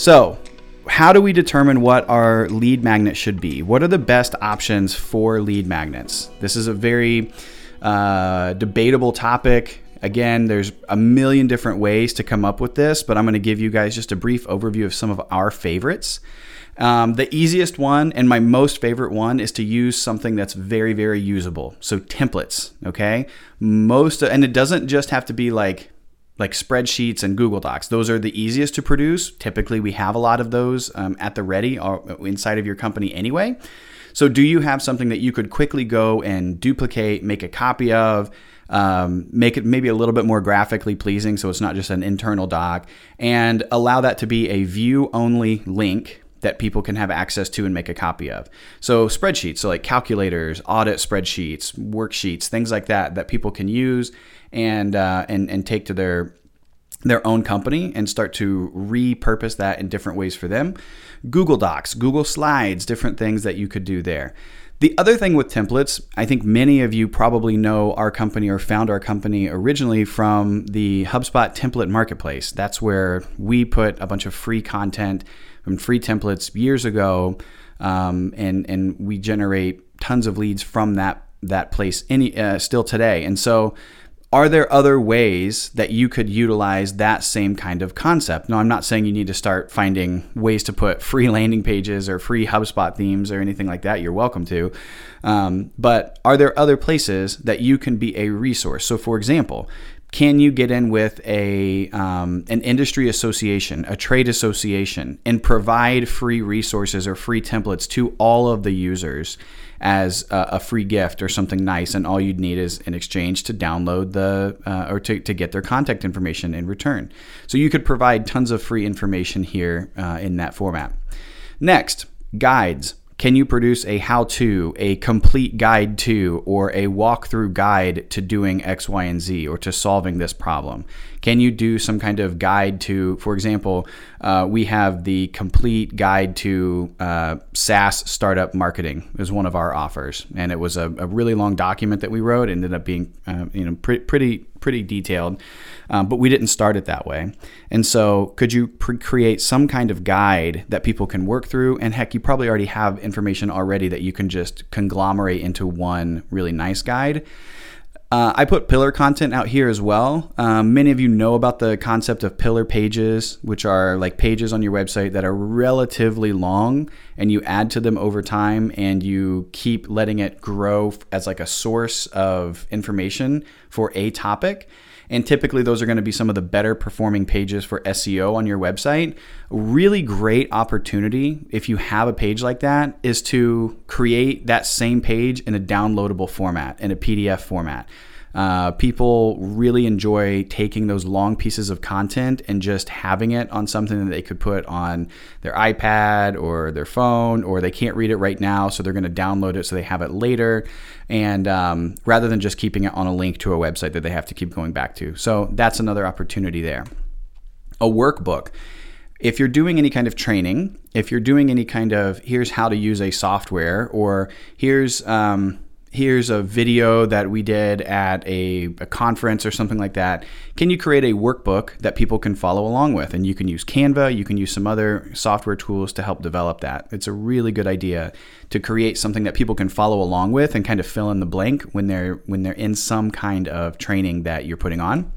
So, how do we determine what our lead magnet should be? What are the best options for lead magnets? This is a very uh, debatable topic. Again, there's a million different ways to come up with this, but I'm going to give you guys just a brief overview of some of our favorites. Um, the easiest one and my most favorite one is to use something that's very, very usable. So templates, okay? Most, and it doesn't just have to be like like spreadsheets and Google Docs. Those are the easiest to produce. Typically, we have a lot of those um, at the ready or inside of your company anyway. So, do you have something that you could quickly go and duplicate, make a copy of, um, make it maybe a little bit more graphically pleasing so it's not just an internal doc, and allow that to be a view only link that people can have access to and make a copy of. So spreadsheets, so like calculators, audit spreadsheets, worksheets, things like that that people can use and uh, and and take to their their own company and start to repurpose that in different ways for them. Google Docs, Google Slides, different things that you could do there. The other thing with templates, I think many of you probably know our company or found our company originally from the HubSpot template marketplace. That's where we put a bunch of free content and free templates years ago, um, and and we generate tons of leads from that that place any uh, still today. And so are there other ways that you could utilize that same kind of concept? No, I'm not saying you need to start finding ways to put free landing pages or free HubSpot themes or anything like that. You're welcome to. Um, but are there other places that you can be a resource? So, for example, can you get in with a um, an industry association, a trade association, and provide free resources or free templates to all of the users? as a, a, free gift or something nice, and all you'd need is in exchange to download the uh, or to, to get their contact information in return. So you could provide tons of free information here uh, in that format. Next, guides. Can you produce a how to, a complete guide to, or a walkthrough guide to doing X, Y, and Z or to solving this problem? Can you do some kind of guide to, for example, uh, we have the complete guide to uh, SaaS startup marketing is one of our offers, and it was a, a really long document that we wrote. It ended up being, uh, you know, pre- pretty pretty detailed, um, but we didn't start it that way. And so, could you pre- create some kind of guide that people can work through? And heck, you probably already have information already that you can just conglomerate into one really nice guide. Uh, I put pillar content out here as well. Um, many of you know about the concept of pillar pages, which are like pages on your website that are relatively long and you add to them over time and you keep letting it grow as like a source of information for a topic. And typically, those are going to be some of the better performing pages for SEO on your website. A really great opportunity, if you have a page like that, is to create that same page in a downloadable format, in a PDF format. Uh, people really enjoy taking those long pieces of content and just having it on something that they could put on their iPad or their phone, or they can't read it right now, so they're going to download it so they have it later. And um, rather than just keeping it on a link to a website that they have to keep going back to. So that's another opportunity there. A workbook if you're doing any kind of training, if you're doing any kind of here's how to use a software, or here's um, here's a video that we did at a, a, conference or something like that. Can you create a workbook that people can follow along with? And you can use Canva, you can use some other software tools to help develop that. It's a really good idea to create something that people can follow along with and kind of fill in the blank when they're when they're in some kind of training that you're putting on.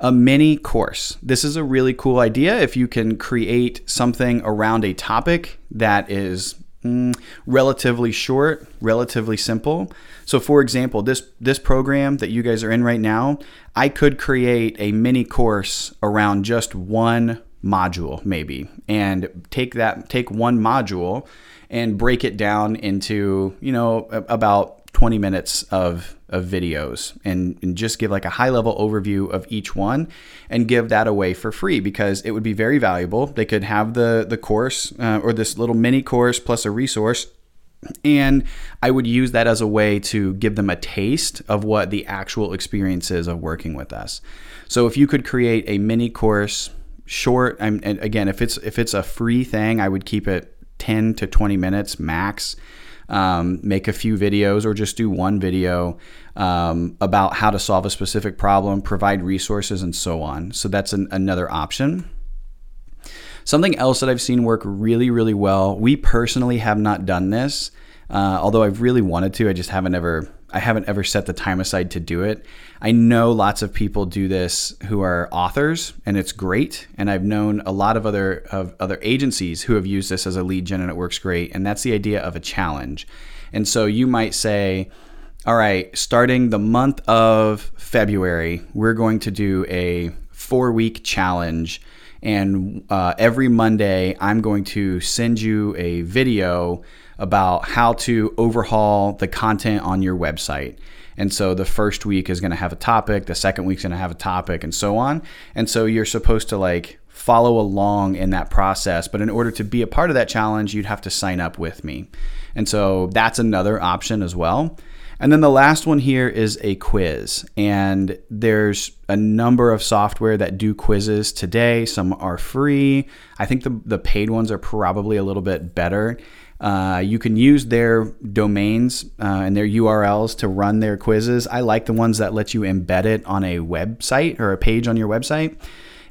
A mini course. This is a really cool idea if you can create something around a topic that is Mm, relatively short, relatively simple. So, for example, this this program that you guys are in right now, I could create a mini course around just one module, maybe, and take that take one module and break it down into you know about 20 minutes of, of videos and, and just give like a high level overview of each one and give that away for free because it would be very valuable. They could have the, the course uh, or this little mini course plus a resource. And I would use that as a way to give them a taste of what the actual experience is of working with us. So if you could create a mini course, short, and again, if it's if it's a free thing, I would keep it 10 to 20 minutes max um, make a few videos or just do one video um, about how to solve a specific problem, provide resources, and so on. So that's an, another option. Something else that I've seen work really, really well. We personally have not done this, uh, although I've really wanted to. I just haven't ever I haven't ever set the time aside to do it. I know lots of people do this who are authors, and it's great. And I've known a lot of other of other agencies who have used this as a lead gen, and it works great. And that's the idea of a challenge. And so you might say, all right, starting the month of February, we're going to do a four week challenge. And uh, every Monday, I'm going to send you a video about how to overhaul the content on your website. And so the first week is going to have a topic, the second week's going to have a topic, and so on. And so you're supposed to like follow along in that process. But in order to be a part of that challenge, you'd have to sign up with me. And so that's another option as well. And then the last one here is a quiz. And there's a number of software that do quizzes today. Some are free. I think the, the paid ones are probably a little bit better. Uh, you can use their domains uh, and their URLs to run their quizzes. I like the ones that let you embed it on a website or a page on your website.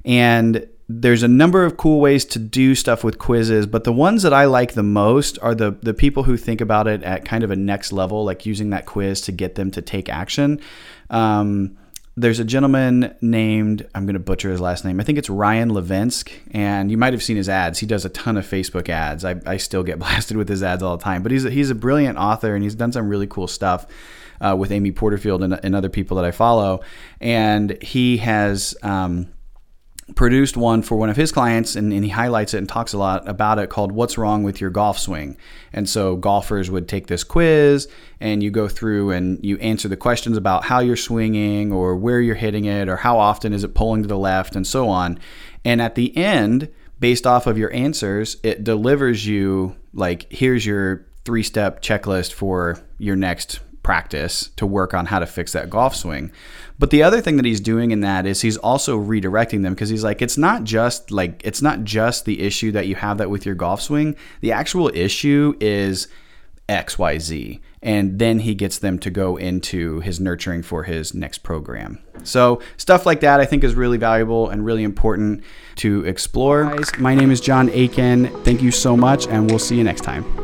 And there's a number of cool ways to do stuff with quizzes, but the ones that I like the most are the the people who think about it at kind of a next level, like using that quiz to get them to take action. Um, there's a gentleman named I'm going to butcher his last name. I think it's Ryan Levinsk, and you might have seen his ads. He does a ton of Facebook ads. I, I still get blasted with his ads all the time, but he's a, he's a brilliant author and he's done some really cool stuff. Uh, with Amy Porterfield and, and, other people that I follow, and he has um, produced one for one of his clients and, and, he highlights it and talks a lot about it called what's wrong with your golf swing? And so golfers would take this quiz and you go through and you answer the questions about how you're swinging or where you're hitting it or how often is it pulling to the left and so on. And at the end based off of your answers it delivers you like here's your three step checklist for your next practice to work on how to fix that golf swing. But the other thing that he's doing in that is he's also redirecting them because he's like it's not just like it's not just the issue that you have that with your golf swing. The actual issue is XYZ. And then he gets them to go into his nurturing for his next program. So, stuff like that I think is really valuable and really important to explore. My name is John Aiken. Thank you so much, and we'll see you next time.